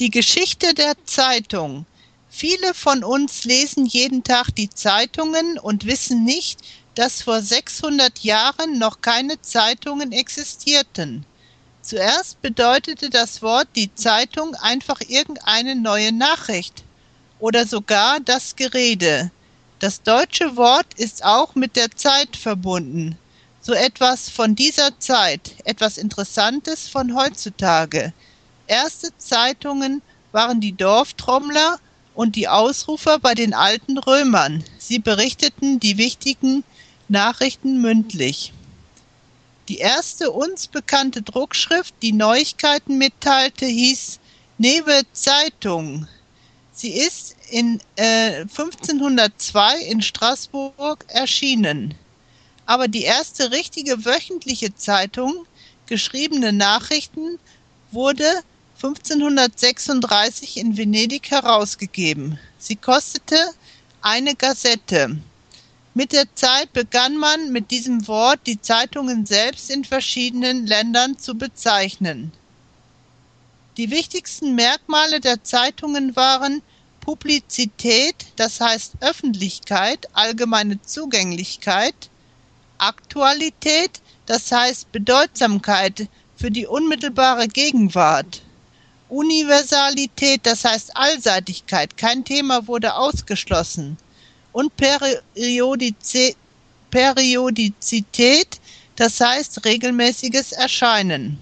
Die Geschichte der Zeitung. Viele von uns lesen jeden Tag die Zeitungen und wissen nicht, dass vor 600 Jahren noch keine Zeitungen existierten. Zuerst bedeutete das Wort die Zeitung einfach irgendeine neue Nachricht oder sogar das Gerede. Das deutsche Wort ist auch mit der Zeit verbunden. So etwas von dieser Zeit, etwas Interessantes von heutzutage. Erste Zeitungen waren die Dorftrommler und die Ausrufer bei den alten Römern. Sie berichteten die wichtigen Nachrichten mündlich. Die erste uns bekannte Druckschrift, die Neuigkeiten mitteilte, hieß Newe Zeitung. Sie ist in äh, 1502 in Straßburg erschienen. Aber die erste richtige wöchentliche Zeitung, geschriebene Nachrichten, wurde 1536 in Venedig herausgegeben. Sie kostete eine Gazette. Mit der Zeit begann man mit diesem Wort die Zeitungen selbst in verschiedenen Ländern zu bezeichnen. Die wichtigsten Merkmale der Zeitungen waren Publizität, das heißt Öffentlichkeit, allgemeine Zugänglichkeit, Aktualität, das heißt Bedeutsamkeit für die unmittelbare Gegenwart, Universalität, das heißt Allseitigkeit, kein Thema wurde ausgeschlossen, und Periodizität, Periodizität, das heißt regelmäßiges Erscheinen.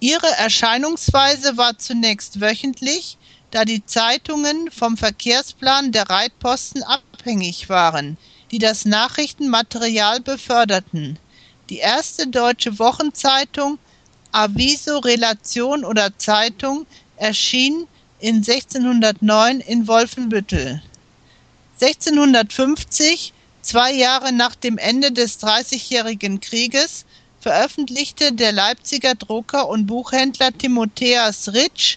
Ihre Erscheinungsweise war zunächst wöchentlich, da die Zeitungen vom Verkehrsplan der Reitposten abhängig waren, die das Nachrichtenmaterial beförderten. Die erste deutsche Wochenzeitung Aviso Relation oder Zeitung erschien in 1609 in Wolfenbüttel. 1650, zwei Jahre nach dem Ende des Dreißigjährigen Krieges, veröffentlichte der Leipziger Drucker und Buchhändler Timotheas Ritsch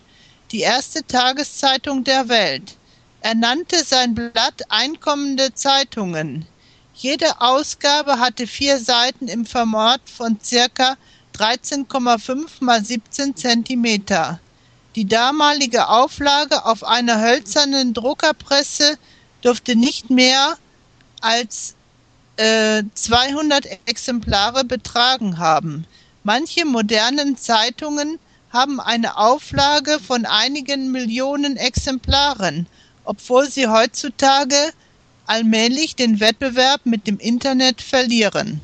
die erste Tageszeitung der Welt. Er nannte sein Blatt Einkommende Zeitungen. Jede Ausgabe hatte vier Seiten im Format von circa 13,5 mal 17 Zentimeter. Die damalige Auflage auf einer hölzernen Druckerpresse durfte nicht mehr als äh, 200 Exemplare betragen haben. Manche modernen Zeitungen haben eine Auflage von einigen Millionen Exemplaren, obwohl sie heutzutage allmählich den Wettbewerb mit dem Internet verlieren.